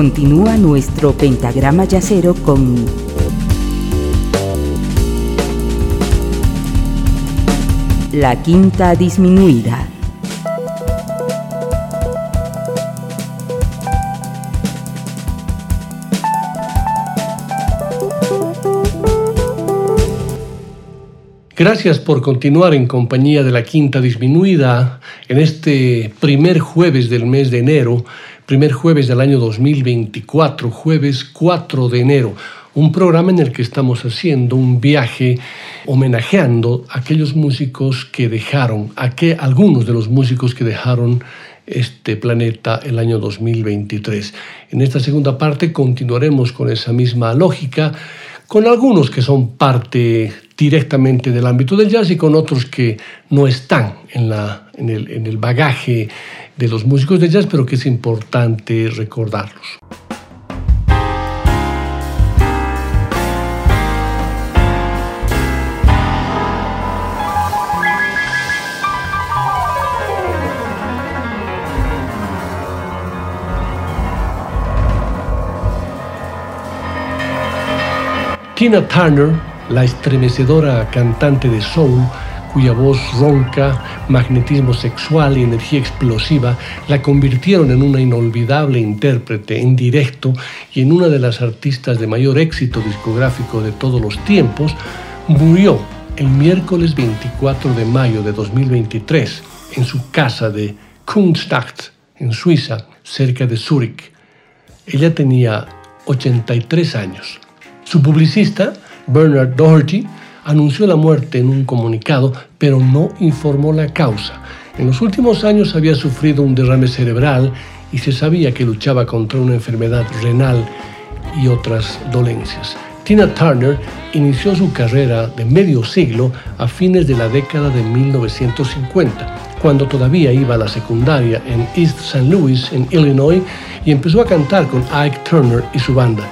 Continúa nuestro pentagrama yacero con la quinta disminuida. Gracias por continuar en compañía de la Quinta Disminuida en este primer jueves del mes de enero, primer jueves del año 2024, jueves 4 de enero, un programa en el que estamos haciendo un viaje homenajeando a aquellos músicos que dejaron, a que, algunos de los músicos que dejaron este planeta el año 2023. En esta segunda parte continuaremos con esa misma lógica, con algunos que son parte directamente del ámbito del jazz y con otros que no están en, la, en, el, en el bagaje de los músicos de jazz, pero que es importante recordarlos. Tina Turner la estremecedora cantante de soul, cuya voz ronca, magnetismo sexual y energía explosiva la convirtieron en una inolvidable intérprete en directo y en una de las artistas de mayor éxito discográfico de todos los tiempos, murió el miércoles 24 de mayo de 2023 en su casa de Kunstadt, en Suiza, cerca de Zúrich. Ella tenía 83 años. Su publicista, Bernard Doherty, anunció la muerte en un comunicado, pero no informó la causa. En los últimos años había sufrido un derrame cerebral y se sabía que luchaba contra una enfermedad renal y otras dolencias. Tina Turner inició su carrera de medio siglo a fines de la década de 1950, cuando todavía iba a la secundaria en East St. Louis, en Illinois, y empezó a cantar con Ike Turner y su banda,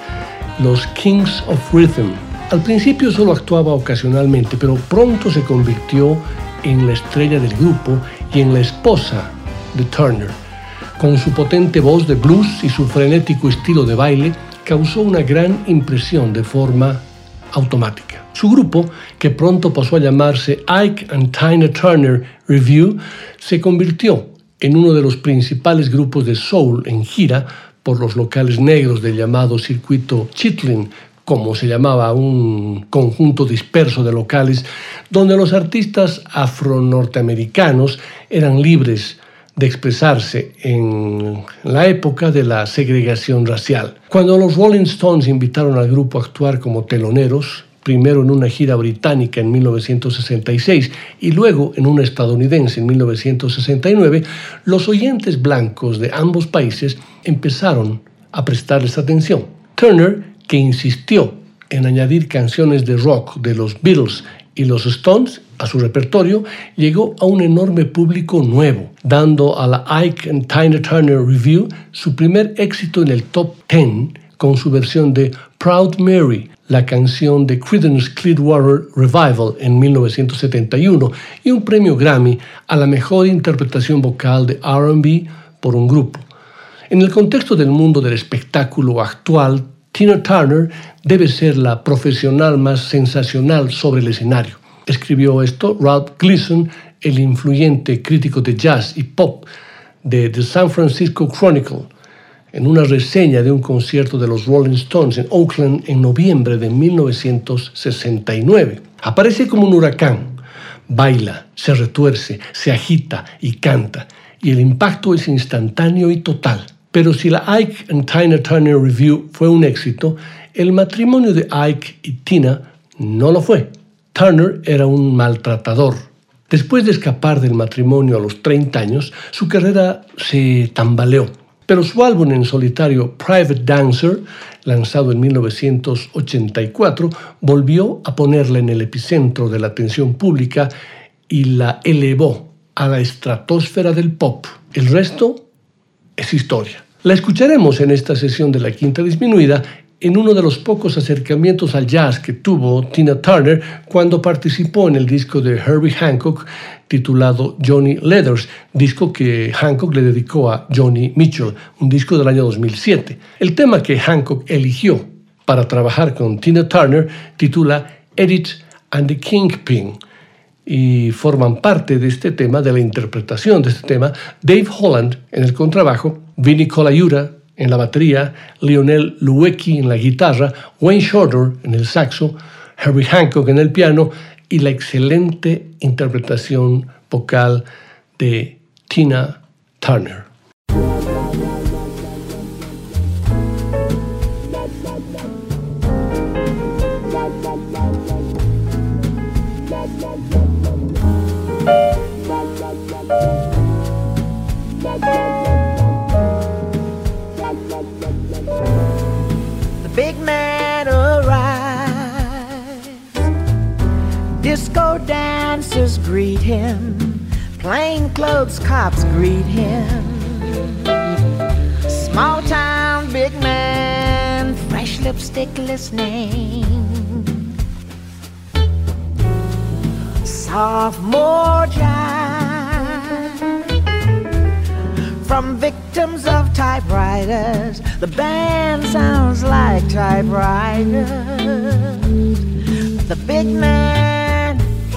los Kings of Rhythm, al principio solo actuaba ocasionalmente, pero pronto se convirtió en la estrella del grupo y en la esposa de Turner. Con su potente voz de blues y su frenético estilo de baile, causó una gran impresión de forma automática. Su grupo, que pronto pasó a llamarse Ike and Tina Turner Review, se convirtió en uno de los principales grupos de soul en gira por los locales negros del llamado circuito Chitlin, como se llamaba, un conjunto disperso de locales donde los artistas afro-norteamericanos eran libres de expresarse en la época de la segregación racial. Cuando los Rolling Stones invitaron al grupo a actuar como teloneros, primero en una gira británica en 1966 y luego en una estadounidense en 1969, los oyentes blancos de ambos países empezaron a prestarles atención. Turner que insistió en añadir canciones de rock de los Beatles y los Stones a su repertorio, llegó a un enorme público nuevo, dando a la Ike and Tina Turner Review su primer éxito en el top 10 con su versión de Proud Mary, la canción de Creedence Clearwater Revival en 1971 y un premio Grammy a la mejor interpretación vocal de RB por un grupo. En el contexto del mundo del espectáculo actual, Tina Turner debe ser la profesional más sensacional sobre el escenario. Escribió esto Ralph Gleason, el influyente crítico de jazz y pop de The San Francisco Chronicle, en una reseña de un concierto de los Rolling Stones en Oakland en noviembre de 1969. Aparece como un huracán, baila, se retuerce, se agita y canta, y el impacto es instantáneo y total. Pero si la Ike and Tina Turner Review fue un éxito, el matrimonio de Ike y Tina no lo fue. Turner era un maltratador. Después de escapar del matrimonio a los 30 años, su carrera se tambaleó. Pero su álbum en solitario Private Dancer, lanzado en 1984, volvió a ponerla en el epicentro de la atención pública y la elevó a la estratosfera del pop. El resto es historia. La escucharemos en esta sesión de la quinta disminuida en uno de los pocos acercamientos al jazz que tuvo Tina Turner cuando participó en el disco de Herbie Hancock titulado Johnny Leathers, disco que Hancock le dedicó a Johnny Mitchell, un disco del año 2007. El tema que Hancock eligió para trabajar con Tina Turner titula Edith and the Kingpin y forman parte de este tema, de la interpretación de este tema, Dave Holland en el contrabajo, Vinny Colaiuta en la batería, Lionel Luecki en la guitarra, Wayne Shorter en el saxo, Herbie Hancock en el piano y la excelente interpretación vocal de Tina Turner. Him, plainclothes cops greet him. Small town big man, fresh lipstick listening. Sophomore jive from victims of typewriters. The band sounds like typewriters. The big man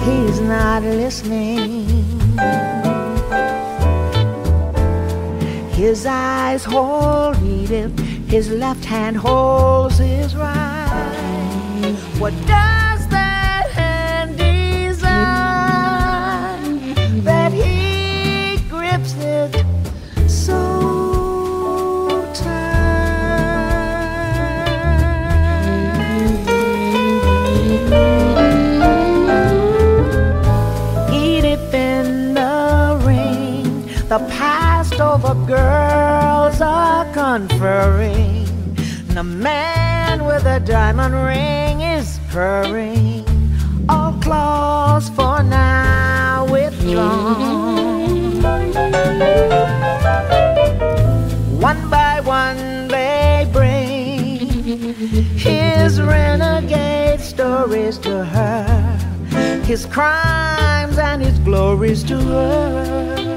he's not listening. His eyes hold Edith, his left hand holds his right. What does girls are conferring. And the man with a diamond ring is purring. All claws for now withdrawn. One by one they bring his renegade stories to her, his crimes and his glories to her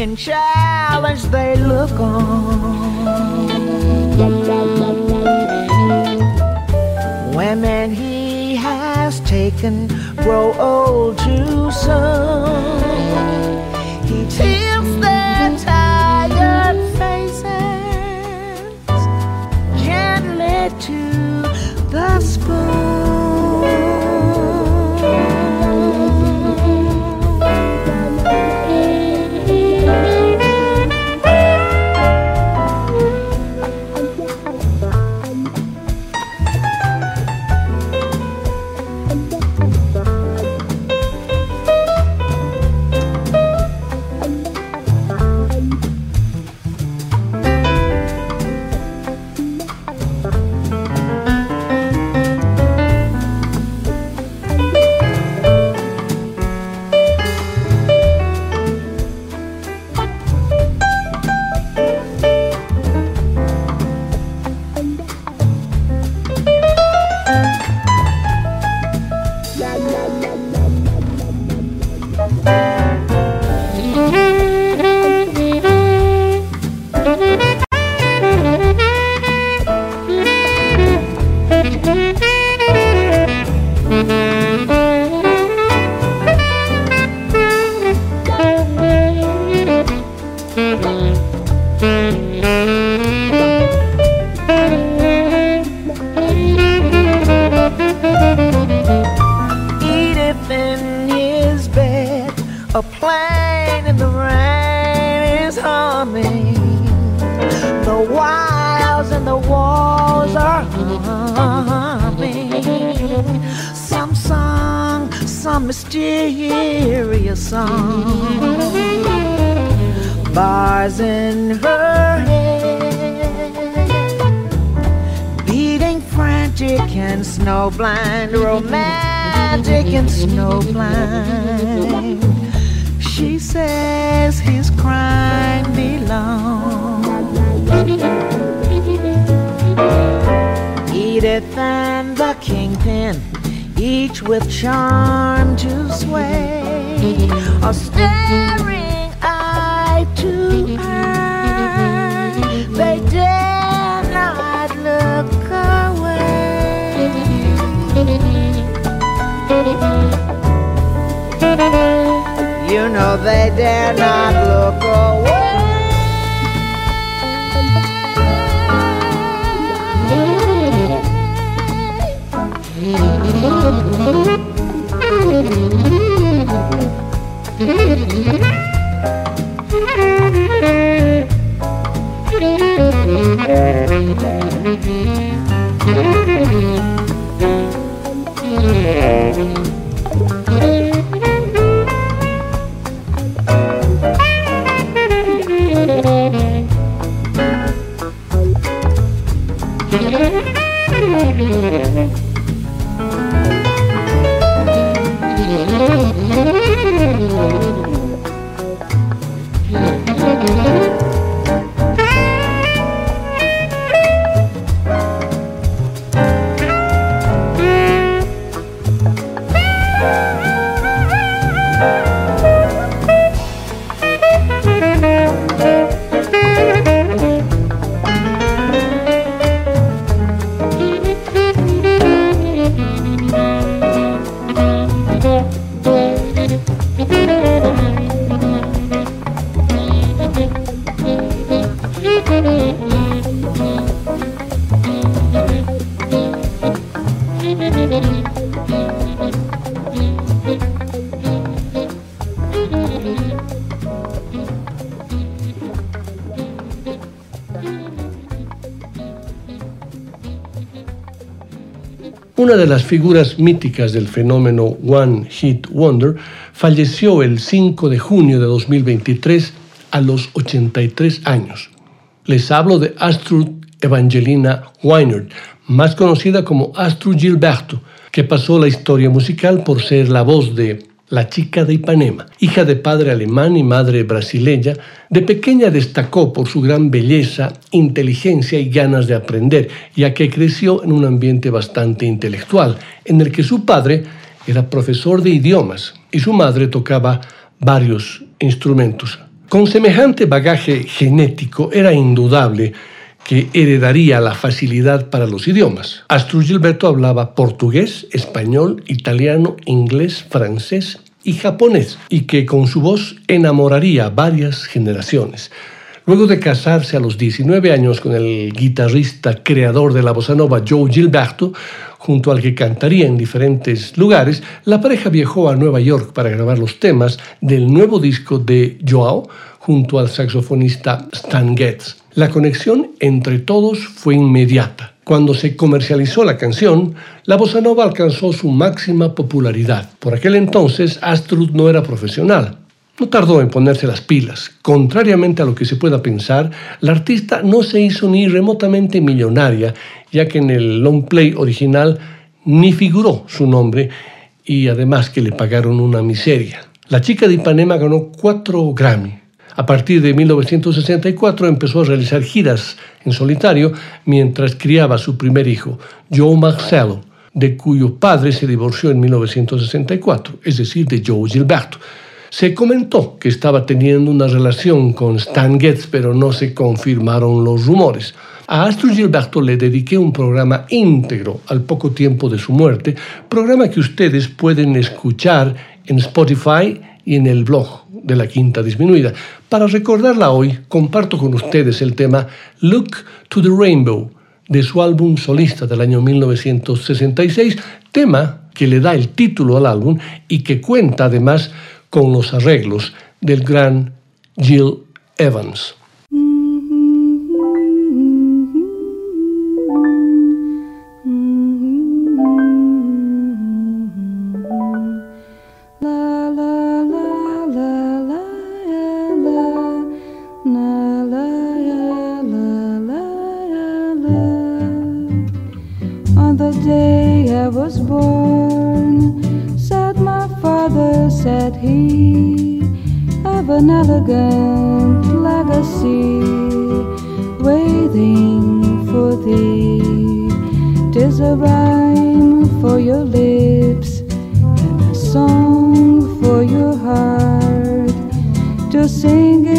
in challenge they look on. Women he has taken grow old too soon. Una de las figuras míticas del fenómeno One Hit Wonder falleció el 5 de junio de 2023 a los 83 años. Les hablo de Astrud Evangelina Weinert, más conocida como Astrud Gilberto, que pasó la historia musical por ser la voz de la chica de Ipanema, hija de padre alemán y madre brasileña, de pequeña destacó por su gran belleza, inteligencia y ganas de aprender, ya que creció en un ambiente bastante intelectual, en el que su padre era profesor de idiomas y su madre tocaba varios instrumentos. Con semejante bagaje genético era indudable que heredaría la facilidad para los idiomas. Astrid Gilberto hablaba portugués, español, italiano, inglés, francés y japonés, y que con su voz enamoraría varias generaciones. Luego de casarse a los 19 años con el guitarrista creador de la bossa nova Joe Gilberto, junto al que cantaría en diferentes lugares, la pareja viajó a Nueva York para grabar los temas del nuevo disco de Joao junto al saxofonista Stan Getz. La conexión entre todos fue inmediata. Cuando se comercializó la canción, la bossa nova alcanzó su máxima popularidad. Por aquel entonces, Astrud no era profesional. No tardó en ponerse las pilas. Contrariamente a lo que se pueda pensar, la artista no se hizo ni remotamente millonaria, ya que en el long play original ni figuró su nombre y además que le pagaron una miseria. La chica de Ipanema ganó cuatro Grammy, a partir de 1964 empezó a realizar giras en solitario mientras criaba a su primer hijo, Joe Marcelo, de cuyo padre se divorció en 1964, es decir, de Joe Gilberto. Se comentó que estaba teniendo una relación con Stan Getz, pero no se confirmaron los rumores. A Astro Gilberto le dediqué un programa íntegro al poco tiempo de su muerte, programa que ustedes pueden escuchar en Spotify y en el blog de la quinta disminuida. Para recordarla hoy, comparto con ustedes el tema Look to the Rainbow de su álbum solista del año 1966, tema que le da el título al álbum y que cuenta además con los arreglos del gran Jill Evans. father, said he, of an elegant legacy waiting for thee. Tis a rhyme for your lips and a song for your heart to sing.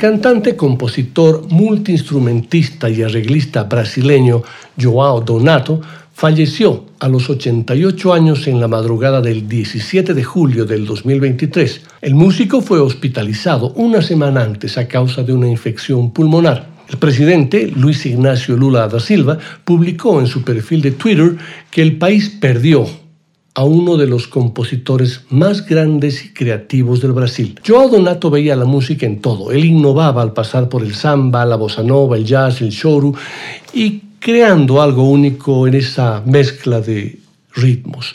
Cantante, compositor, multiinstrumentista y arreglista brasileño Joao Donato falleció a los 88 años en la madrugada del 17 de julio del 2023. El músico fue hospitalizado una semana antes a causa de una infección pulmonar. El presidente Luis Ignacio Lula da Silva publicó en su perfil de Twitter que el país perdió a uno de los compositores más grandes y creativos del Brasil. Joao Donato veía la música en todo. Él innovaba al pasar por el samba, la bossa nova, el jazz, el choro y creando algo único en esa mezcla de ritmos.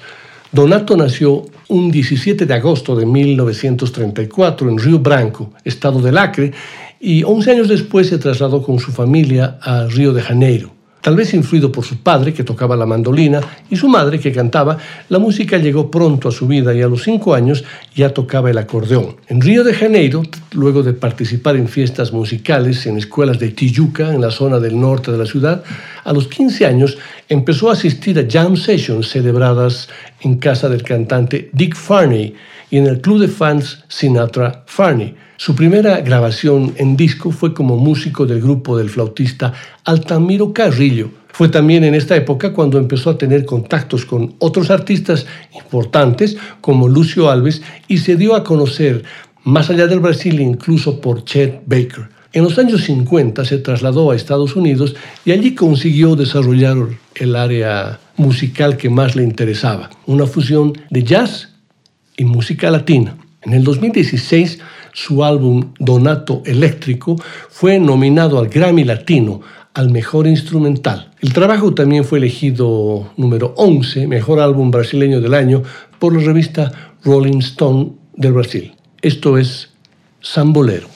Donato nació un 17 de agosto de 1934 en Río Branco, estado del Acre, y 11 años después se trasladó con su familia a Río de Janeiro. Tal vez influido por su padre, que tocaba la mandolina, y su madre, que cantaba, la música llegó pronto a su vida y a los cinco años ya tocaba el acordeón. En Río de Janeiro, luego de participar en fiestas musicales en escuelas de Tijuca, en la zona del norte de la ciudad, a los 15 años empezó a asistir a jam sessions celebradas en casa del cantante Dick Farney y en el club de fans Sinatra Farney. Su primera grabación en disco fue como músico del grupo del flautista Altamiro Carrillo. Fue también en esta época cuando empezó a tener contactos con otros artistas importantes como Lucio Alves y se dio a conocer más allá del Brasil incluso por Chet Baker. En los años 50 se trasladó a Estados Unidos y allí consiguió desarrollar el área musical que más le interesaba, una fusión de jazz y música latina. En el 2016 su álbum Donato Eléctrico fue nominado al Grammy Latino al mejor instrumental. El trabajo también fue elegido número 11, mejor álbum brasileño del año, por la revista Rolling Stone del Brasil. Esto es Sambolero.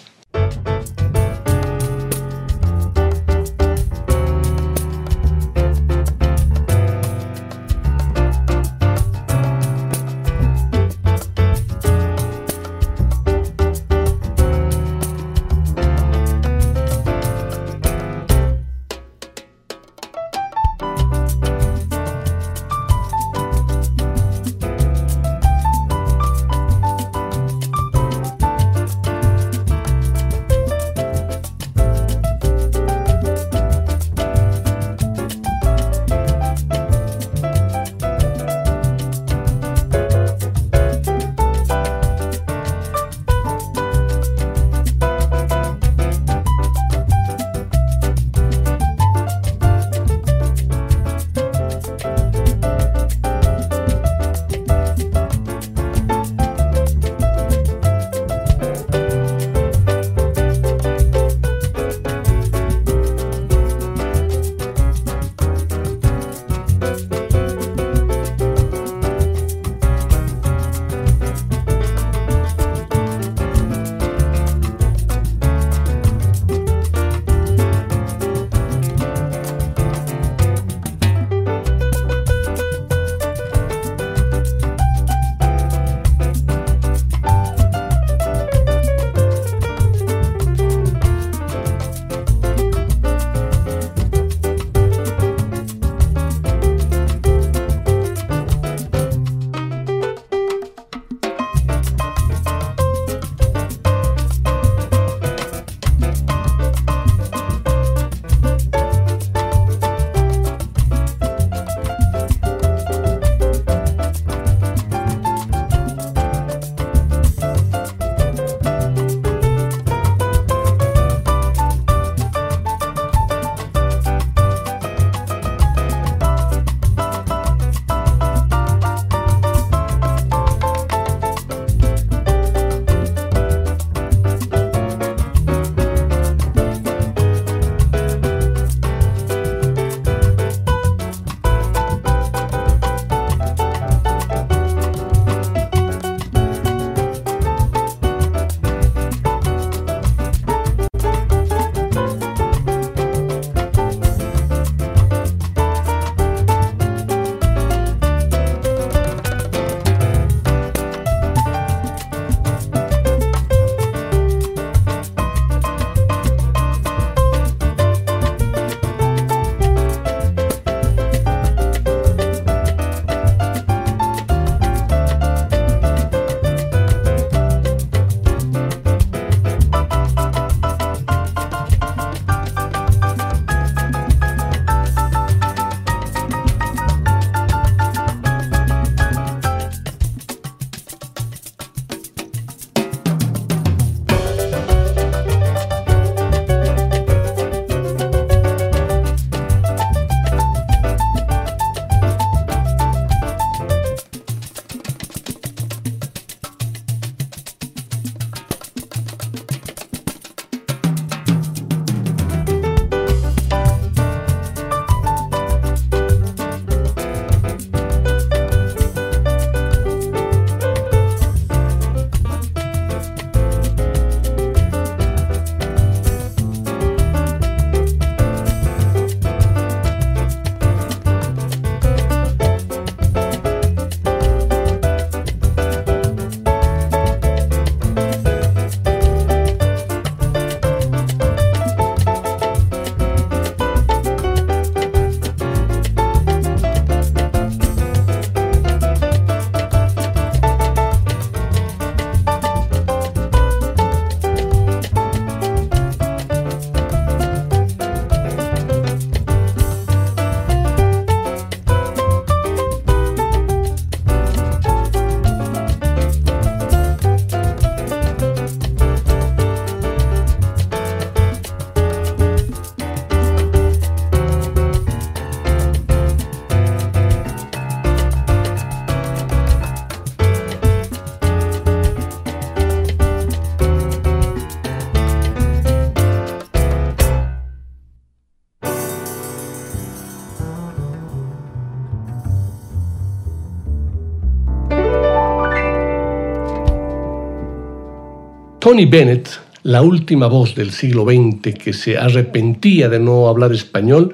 Tony Bennett, la última voz del siglo XX que se arrepentía de no hablar español,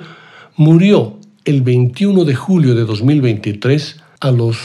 murió el 21 de julio de 2023 a los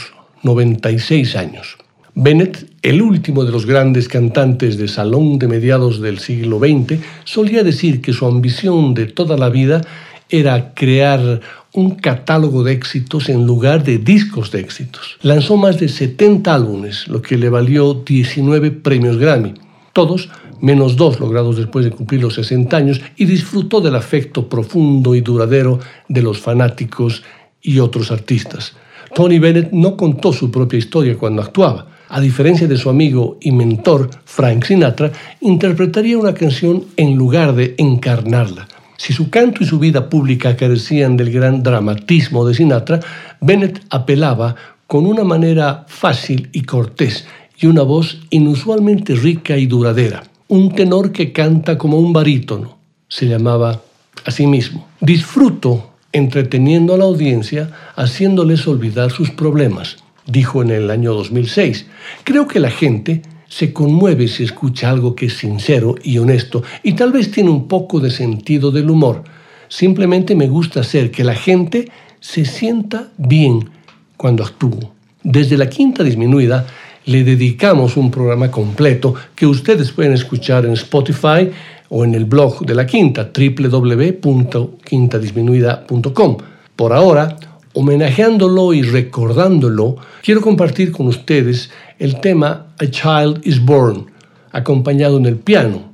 96 años. Bennett, el último de los grandes cantantes de salón de mediados del siglo XX, solía decir que su ambición de toda la vida era crear un catálogo de éxitos en lugar de discos de éxitos. Lanzó más de 70 álbumes, lo que le valió 19 premios Grammy, todos menos dos logrados después de cumplir los 60 años, y disfrutó del afecto profundo y duradero de los fanáticos y otros artistas. Tony Bennett no contó su propia historia cuando actuaba a diferencia de su amigo y mentor Frank Sinatra, interpretaría una canción en lugar de encarnarla. Si su canto y su vida pública carecían del gran dramatismo de Sinatra, Bennett apelaba con una manera fácil y cortés y una voz inusualmente rica y duradera. Un tenor que canta como un barítono. Se llamaba a sí mismo. Disfruto entreteniendo a la audiencia, haciéndoles olvidar sus problemas dijo en el año 2006. Creo que la gente se conmueve si escucha algo que es sincero y honesto y tal vez tiene un poco de sentido del humor. Simplemente me gusta hacer que la gente se sienta bien cuando actúo. Desde la quinta disminuida le dedicamos un programa completo que ustedes pueden escuchar en Spotify o en el blog de la quinta www.quintadisminuida.com. Por ahora, homenajeándolo y recordándolo, quiero compartir con ustedes el tema A Child is Born, acompañado en el piano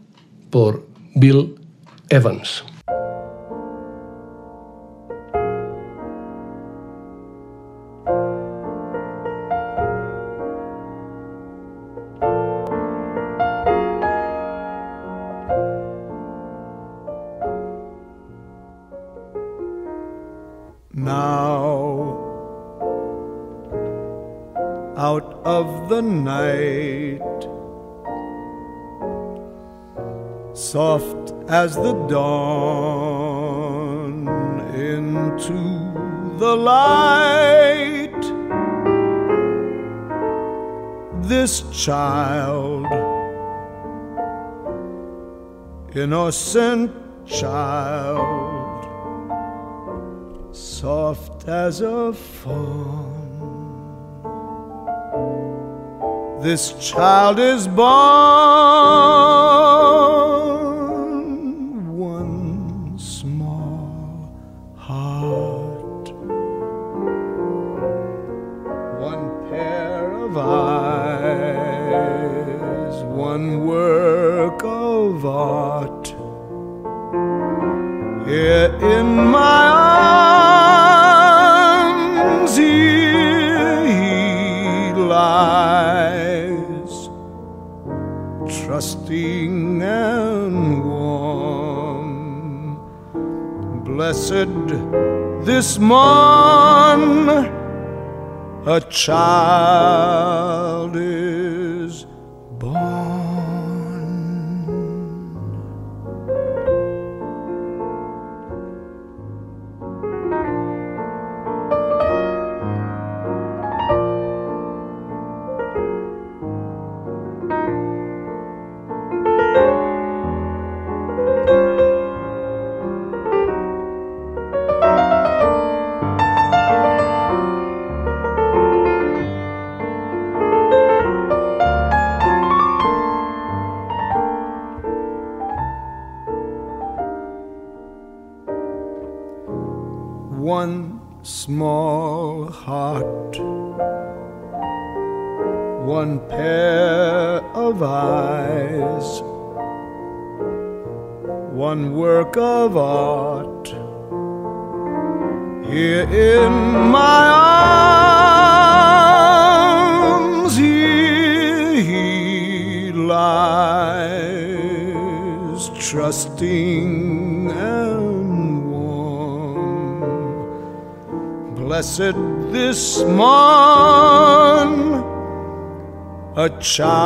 por Bill Evans. As the dawn into the light. This child, innocent child, soft as a fawn this child is born a child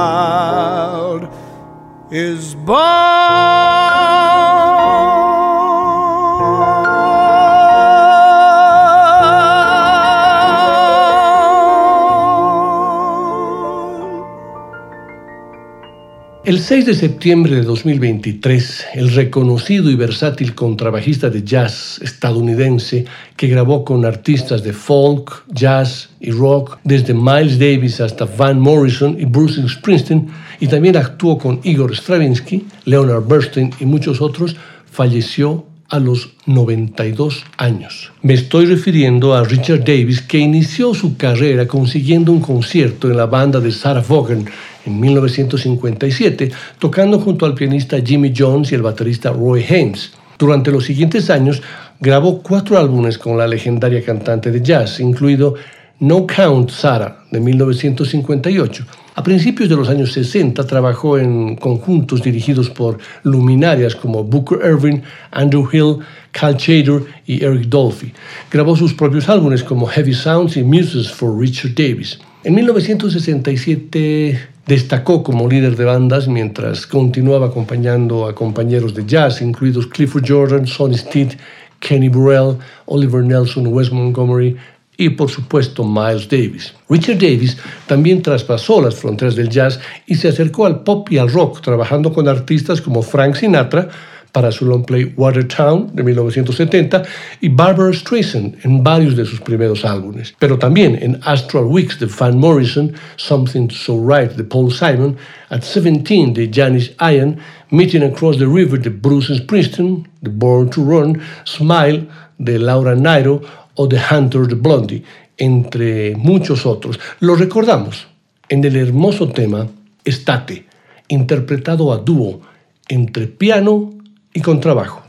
El 6 de septiembre de 2023, el reconocido y versátil contrabajista de jazz estadounidense que grabó con artistas de folk, jazz y rock, desde Miles Davis hasta Van Morrison y Bruce Springsteen, y también actuó con Igor Stravinsky, Leonard Bernstein y muchos otros, falleció a los 92 años. Me estoy refiriendo a Richard Davis, que inició su carrera consiguiendo un concierto en la banda de Sarah Vaughan en 1957, tocando junto al pianista Jimmy Jones y el baterista Roy Haynes. Durante los siguientes años grabó cuatro álbumes con la legendaria cantante de jazz, incluido No Count Sarah de 1958. A principios de los años 60 trabajó en conjuntos dirigidos por luminarias como Booker Irving, Andrew Hill, Cal Chader y Eric Dolphy. Grabó sus propios álbumes como Heavy Sounds y Muses for Richard Davis. En 1967 destacó como líder de bandas mientras continuaba acompañando a compañeros de jazz, incluidos Clifford Jordan, Sonny Stitt, Kenny Burrell, Oliver Nelson, Wes Montgomery y por supuesto Miles Davis. Richard Davis también traspasó las fronteras del jazz y se acercó al pop y al rock, trabajando con artistas como Frank Sinatra, para su long play Watertown de 1970 y Barbara Streisand en varios de sus primeros álbumes, pero también en Astral Weeks de Van Morrison, Something So Right de Paul Simon, At 17 de Janis Ian, Meeting Across the River de Bruce Springsteen, The Born to Run, Smile de Laura Nairo o The Hunter de Blondie, entre muchos otros. Lo recordamos en el hermoso tema Estate, interpretado a dúo entre piano y con trabajo.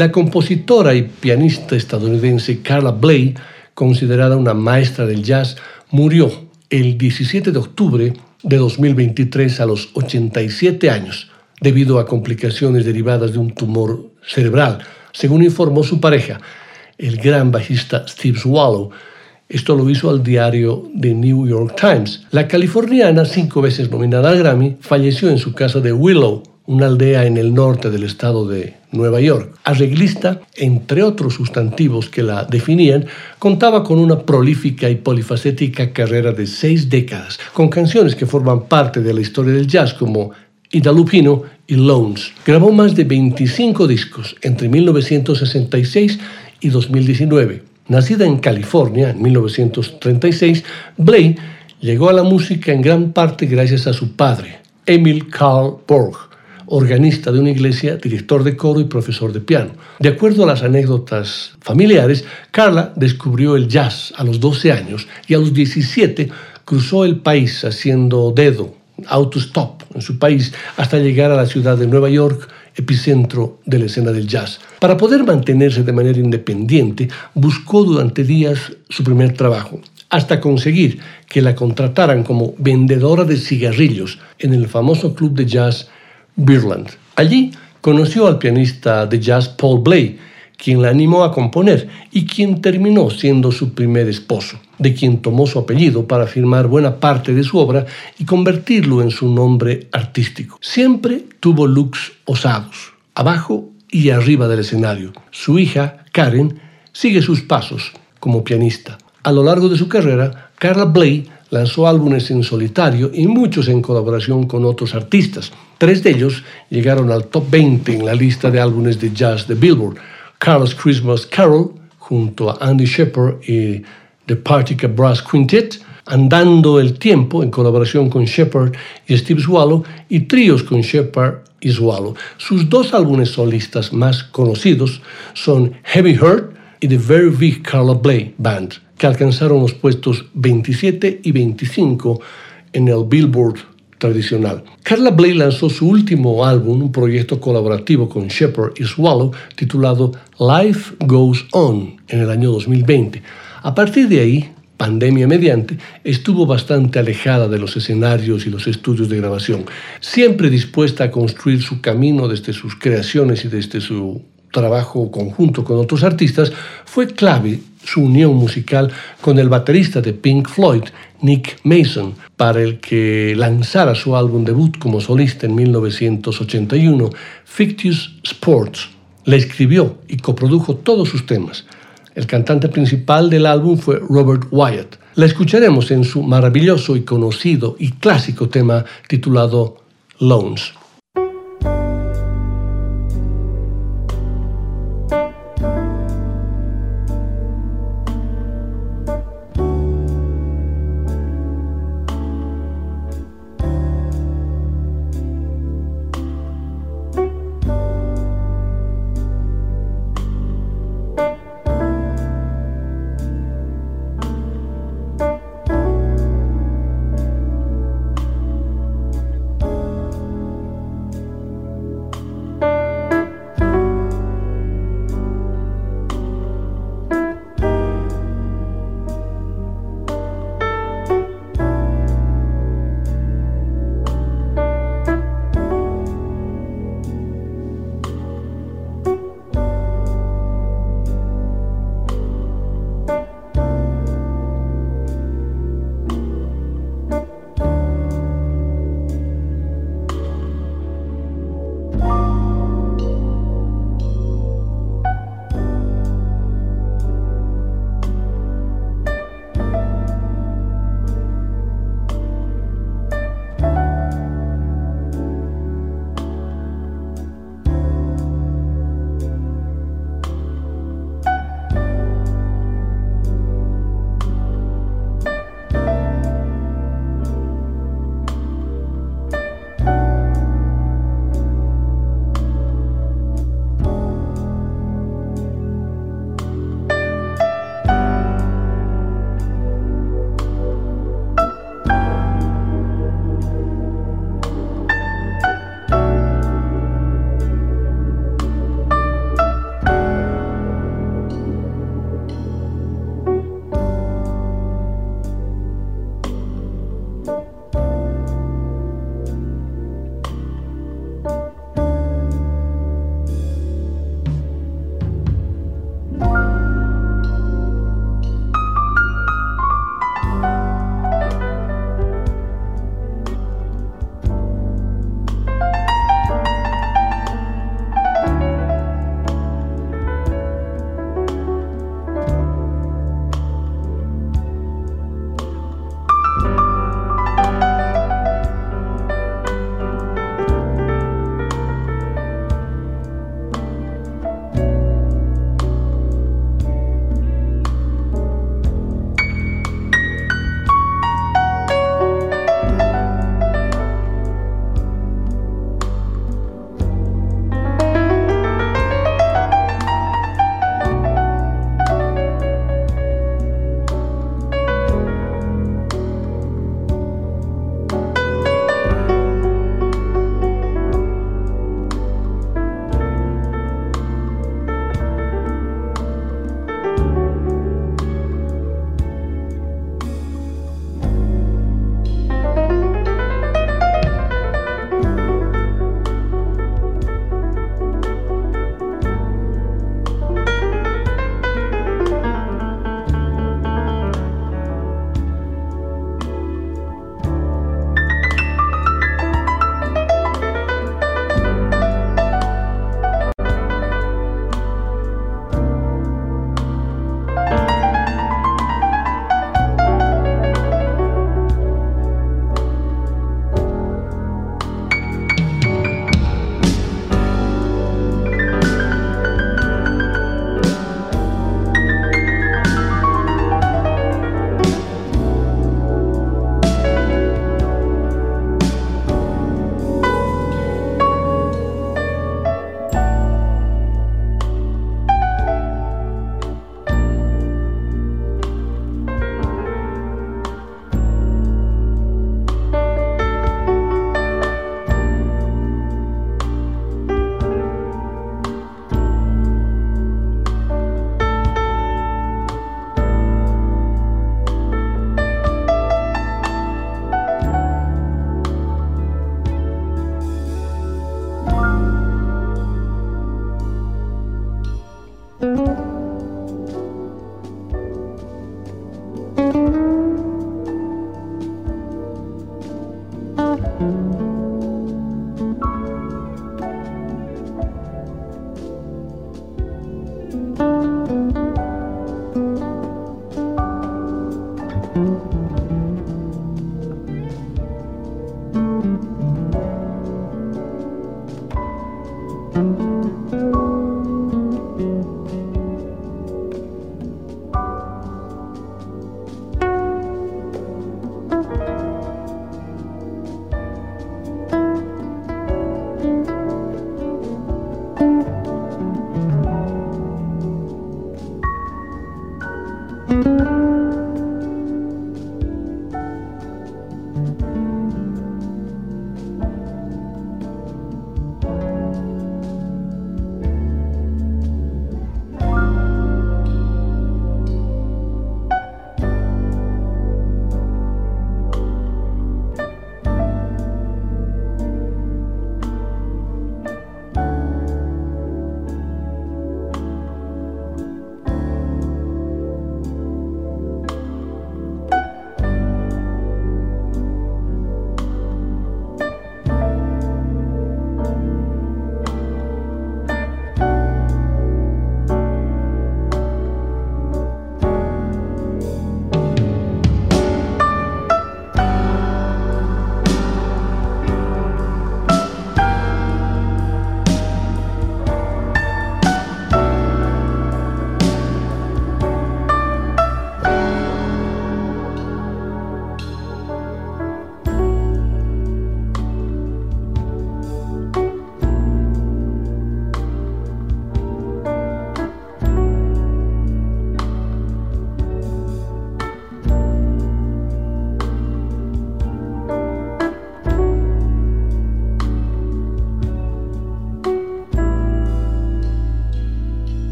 La compositora y pianista estadounidense Carla Bley, considerada una maestra del jazz, murió el 17 de octubre de 2023 a los 87 años debido a complicaciones derivadas de un tumor cerebral, según informó su pareja, el gran bajista Steve Swallow. Esto lo hizo al diario The New York Times. La californiana, cinco veces nominada al Grammy, falleció en su casa de Willow, una aldea en el norte del estado de Nueva York. Arreglista, entre otros sustantivos que la definían, contaba con una prolífica y polifacética carrera de seis décadas, con canciones que forman parte de la historia del jazz como Ida Lupino y Lones. Grabó más de 25 discos entre 1966 y 2019. Nacida en California en 1936, Blay llegó a la música en gran parte gracias a su padre, Emil Karl Borg organista de una iglesia, director de coro y profesor de piano. De acuerdo a las anécdotas familiares, Carla descubrió el jazz a los 12 años y a los 17 cruzó el país haciendo dedo, autostop en su país hasta llegar a la ciudad de Nueva York, epicentro de la escena del jazz. Para poder mantenerse de manera independiente, buscó durante días su primer trabajo, hasta conseguir que la contrataran como vendedora de cigarrillos en el famoso club de jazz Birland. Allí conoció al pianista de jazz Paul Bley, quien la animó a componer y quien terminó siendo su primer esposo, de quien tomó su apellido para firmar buena parte de su obra y convertirlo en su nombre artístico. Siempre tuvo looks osados, abajo y arriba del escenario. Su hija, Karen, sigue sus pasos como pianista. A lo largo de su carrera, Carla Bley lanzó álbumes en solitario y muchos en colaboración con otros artistas. Tres de ellos llegaron al top 20 en la lista de álbumes de jazz de Billboard. Carlos Christmas Carol, junto a Andy Shepard y The Partica Brass Quintet, Andando el Tiempo, en colaboración con Shepard y Steve Swallow, y tríos con Shepard y Swallow. Sus dos álbumes solistas más conocidos son Heavy Heart y The Very Big Carla Bley Band, que alcanzaron los puestos 27 y 25 en el Billboard tradicional. Carla Bley lanzó su último álbum, un proyecto colaborativo con Shepard y Swallow, titulado Life Goes On, en el año 2020. A partir de ahí, pandemia mediante, estuvo bastante alejada de los escenarios y los estudios de grabación, siempre dispuesta a construir su camino desde sus creaciones y desde su trabajo conjunto con otros artistas, fue clave su unión musical con el baterista de Pink Floyd, Nick Mason, para el que lanzara su álbum debut como solista en 1981, Fictitious Sports. Le escribió y coprodujo todos sus temas. El cantante principal del álbum fue Robert Wyatt. La escucharemos en su maravilloso y conocido y clásico tema titulado Loans. Thank you.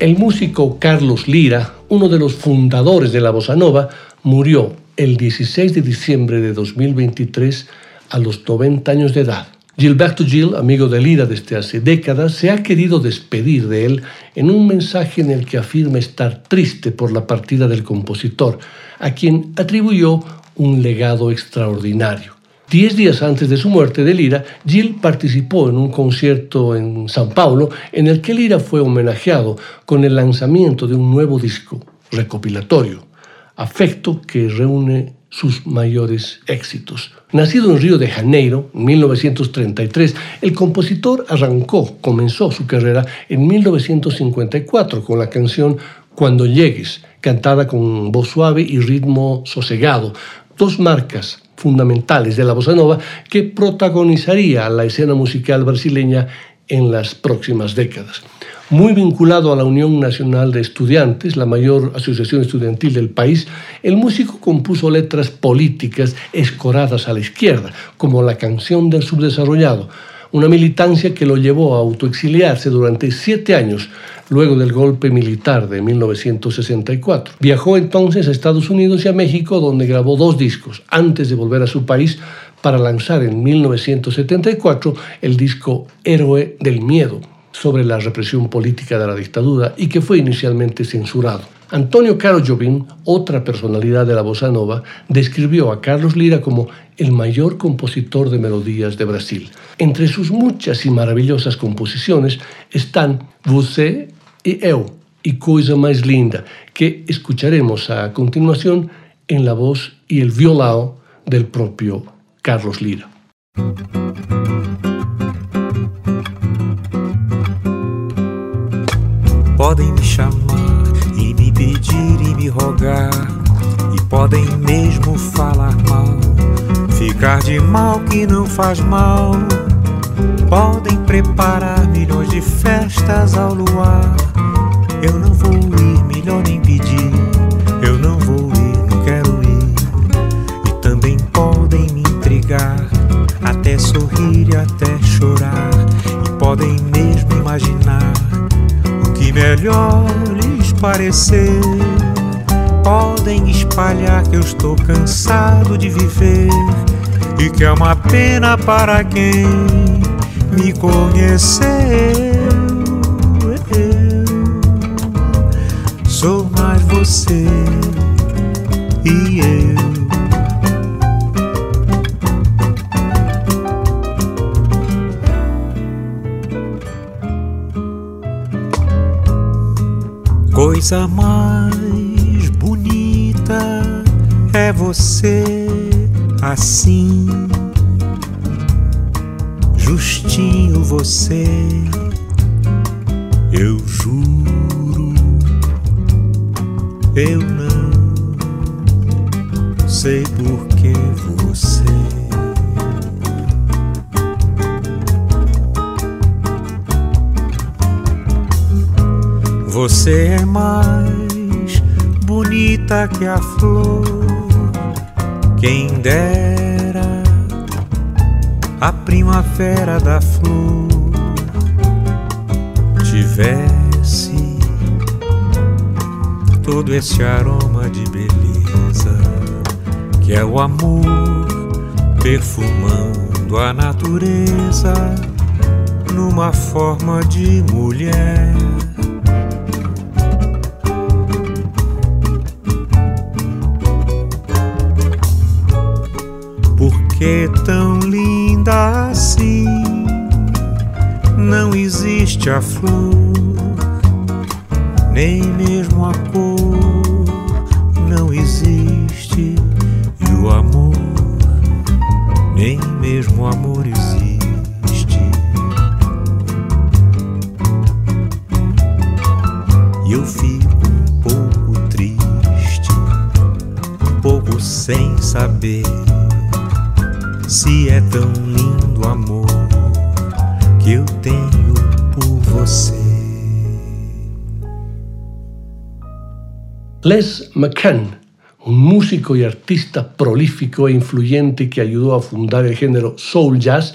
El músico Carlos Lira, uno de los fundadores de la bossa nova, murió el 16 de diciembre de 2023 a los 90 años de edad. Gilberto Gil, amigo de Lira desde hace décadas, se ha querido despedir de él en un mensaje en el que afirma estar triste por la partida del compositor, a quien atribuyó un legado extraordinario. Diez días antes de su muerte de Lira, Gil participó en un concierto en San Paulo en el que Lira fue homenajeado con el lanzamiento de un nuevo disco recopilatorio, afecto que reúne sus mayores éxitos. Nacido en Río de Janeiro en 1933, el compositor arrancó, comenzó su carrera en 1954 con la canción Cuando llegues, cantada con voz suave y ritmo sosegado, dos marcas fundamentales de la bossa nova que protagonizaría la escena musical brasileña en las próximas décadas. Muy vinculado a la Unión Nacional de Estudiantes, la mayor asociación estudiantil del país, el músico compuso letras políticas escoradas a la izquierda, como la canción del subdesarrollado, una militancia que lo llevó a autoexiliarse durante siete años luego del golpe militar de 1964. Viajó entonces a Estados Unidos y a México, donde grabó dos discos, antes de volver a su país para lanzar en 1974 el disco Héroe del Miedo, sobre la represión política de la dictadura y que fue inicialmente censurado. Antonio Caro Jobim, otra personalidad de la bossa nova, describió a Carlos Lira como el mayor compositor de melodías de Brasil. Entre sus muchas y maravillosas composiciones están Você y Eu y Coisa Más Linda, que escucharemos a continuación en la voz y el violao del propio Carlos Lira. Podem me chamar e me pedir e me rogar, e podem mesmo falar mal, ficar de mal que não faz mal. Podem preparar milhões de festas ao luar. Eu não vou ir, melhor nem pedir. Eu não vou ir, não quero ir. E também podem me intrigar, até sorrir e até chorar. E podem mesmo imaginar o que melhor lhes parecer. Podem espalhar que eu estou cansado de viver e que é uma pena para quem me conheceu. Eu sou mais você e eu. Coisa mais bonita é você assim. Justinho você, eu juro, eu não sei por que você Você é mais bonita que a flor. Quem dera a primavera da flor tivesse todo esse aroma de beleza que é o amor perfumando a natureza numa forma de mulher. Que tão linda assim não existe a flor, nem mesmo a cor não existe e o amor, nem mesmo o amor existe. E eu fico um pouco triste, um pouco sem saber Les McCann, un músico y artista prolífico e influyente que ayudó a fundar el género soul jazz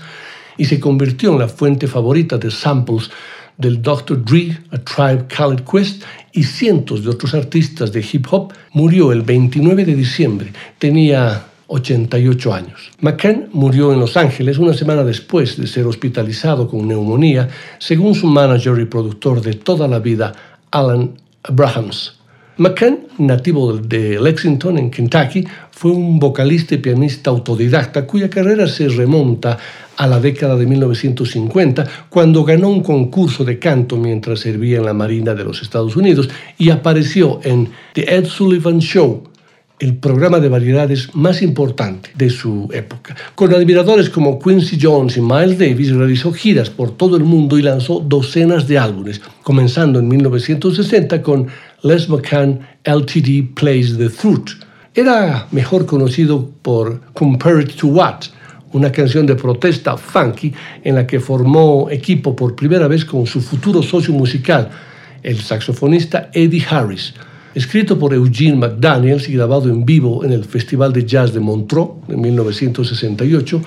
y se convirtió en la fuente favorita de samples del Dr. Dre, A Tribe Called Quest y cientos de otros artistas de hip hop, murió el 29 de diciembre. Tenía 88 años. McCann murió en Los Ángeles una semana después de ser hospitalizado con neumonía, según su manager y productor de toda la vida, Alan Abrahams. McCann, nativo de Lexington, en Kentucky, fue un vocalista y pianista autodidacta cuya carrera se remonta a la década de 1950, cuando ganó un concurso de canto mientras servía en la Marina de los Estados Unidos y apareció en The Ed Sullivan Show, el programa de variedades más importante de su época. Con admiradores como Quincy Jones y Miles Davis realizó giras por todo el mundo y lanzó docenas de álbumes, comenzando en 1960 con Les McCann LTD Plays the Fruit. Era mejor conocido por Compared to What, una canción de protesta funky en la que formó equipo por primera vez con su futuro socio musical, el saxofonista Eddie Harris escrito por Eugene McDaniels y grabado en vivo en el Festival de Jazz de Montreux en 1968,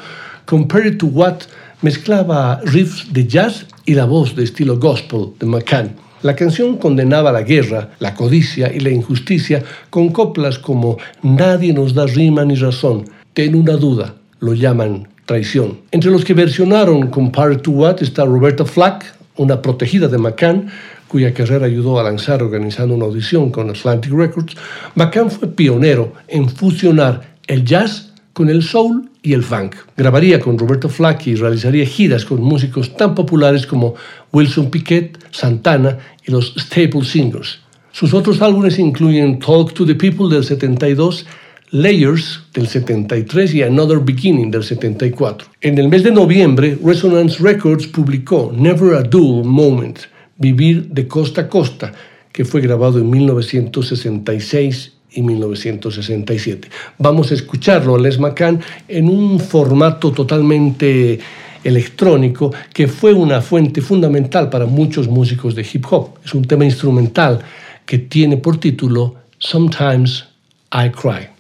Compared to What mezclaba riffs de jazz y la voz de estilo gospel de McCann. La canción condenaba la guerra, la codicia y la injusticia con coplas como Nadie nos da rima ni razón, ten una duda, lo llaman traición. Entre los que versionaron Compared to What está Roberta Flack, una protegida de McCann, cuya carrera ayudó a lanzar organizando una audición con Atlantic Records, McCann fue pionero en fusionar el jazz con el soul y el funk. Grabaría con Roberto Flack y realizaría giras con músicos tan populares como Wilson Piquet, Santana y los Staple Singers. Sus otros álbumes incluyen Talk to the People del 72, Layers del 73 y Another Beginning del 74. En el mes de noviembre, Resonance Records publicó Never a Dull Moment, Vivir de costa a costa, que fue grabado en 1966 y 1967. Vamos a escucharlo a Les McCann en un formato totalmente electrónico que fue una fuente fundamental para muchos músicos de hip hop. Es un tema instrumental que tiene por título Sometimes I Cry.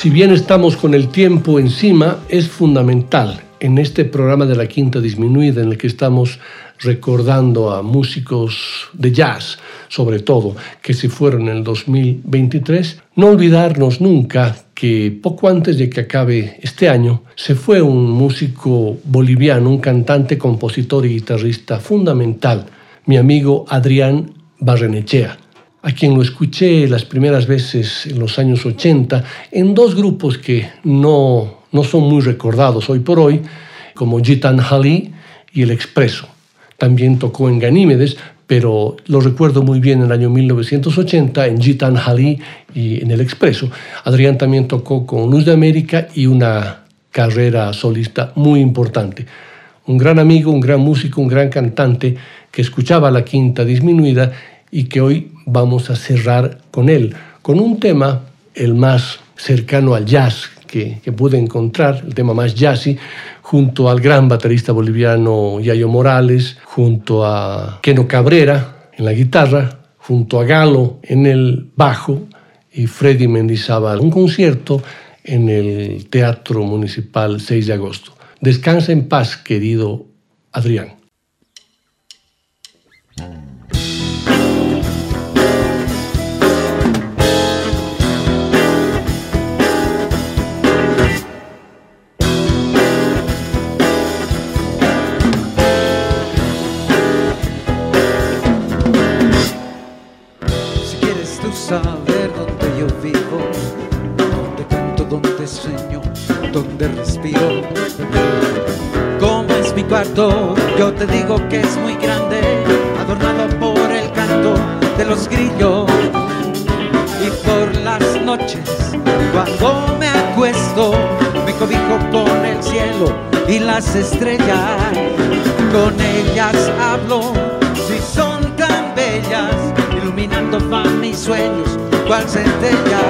Si bien estamos con el tiempo encima, es fundamental en este programa de la Quinta Disminuida en el que estamos recordando a músicos de jazz, sobre todo, que se fueron en el 2023, no olvidarnos nunca que poco antes de que acabe este año se fue un músico boliviano, un cantante, compositor y guitarrista fundamental, mi amigo Adrián Barrenechea a quien lo escuché las primeras veces en los años 80 en dos grupos que no, no son muy recordados hoy por hoy, como Gitan Hali y El Expreso. También tocó en Ganímedes, pero lo recuerdo muy bien en el año 1980 en Gitan Hali y en El Expreso. Adrián también tocó con Luz de América y una carrera solista muy importante. Un gran amigo, un gran músico, un gran cantante que escuchaba la quinta disminuida y que hoy vamos a cerrar con él, con un tema, el más cercano al jazz que, pude encontrar, el tema más jazzy, junto al gran baterista boliviano Yayo Morales, junto a Keno Cabrera en la guitarra, junto a Galo en el bajo y Freddy Mendizábal. Un concierto en el Teatro Municipal 6 de agosto. Descansa en paz, querido Adrián. Dónde respiro. ¿Cómo es mi cuarto? Yo te digo que es muy grande, adornado por el canto de los grillos. Y por las noches, cuando me acuesto, me cobijo con el cielo y las estrellas. Con ellas hablo, si son tan bellas iluminando van mis sueños, cual centella.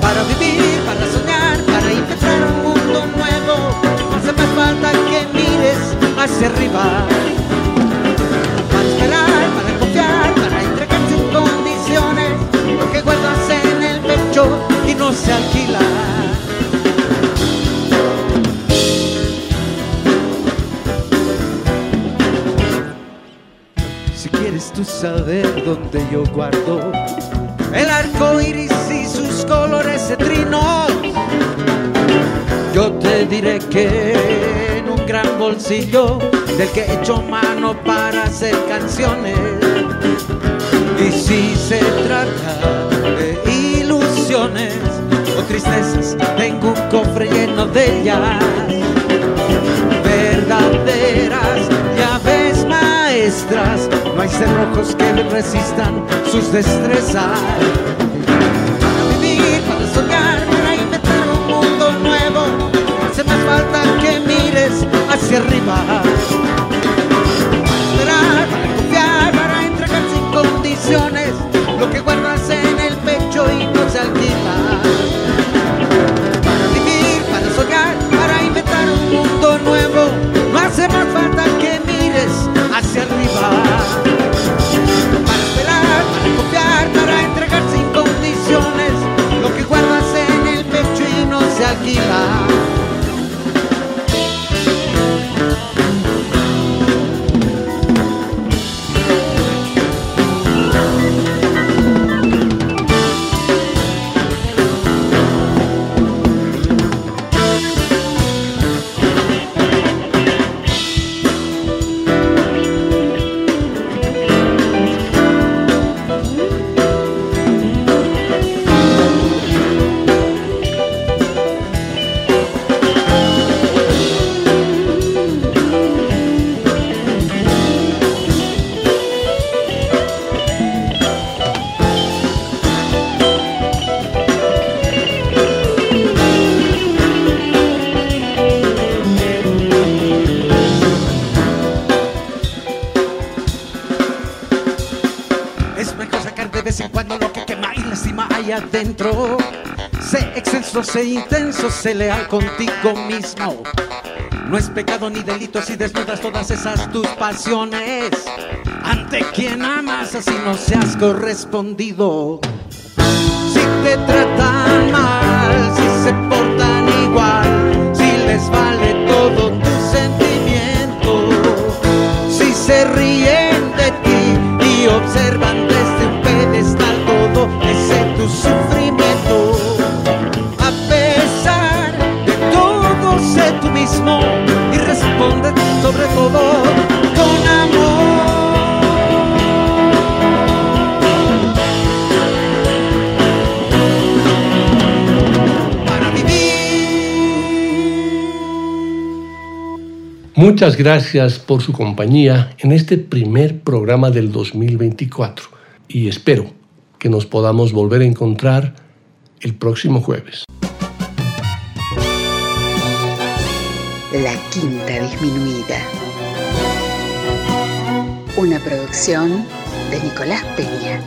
Para vivir, hacia arriba. Para esperar, para confiar, para entregar sin condiciones, lo que guardas en el pecho y no se alquila. tú saber dónde yo guardo el arco iris y sus colores cetrinos. Yo te diré que en gran bolsillo del que he hecho mano para hacer canciones. Y si se trata de ilusiones o tristezas, tengo un cofre lleno de ellas, verdaderas llaves maestras no hay cerrojos que resistan sus destrezas. Para esperar, para confiar, para entregar sin condiciones. Lo que guardas en el pecho y no se alquila. Para vivir, para soñar, para inventar un mundo nuevo, no hace más falta que mires hacia arriba. Sé intenso, sé leal contigo mismo. No es pecado ni delito si desnudas todas esas tus pasiones. Ante quien amas, así no seas correspondido. Si te tratan mal si se portan igual, si les vale todo tu sentimiento, si se ríen Muchas gracias por su compañía en este primer programa del 2024 y espero que nos podamos volver a encontrar el próximo jueves. La Quinta Disminuida. Una producción de Nicolás Peña.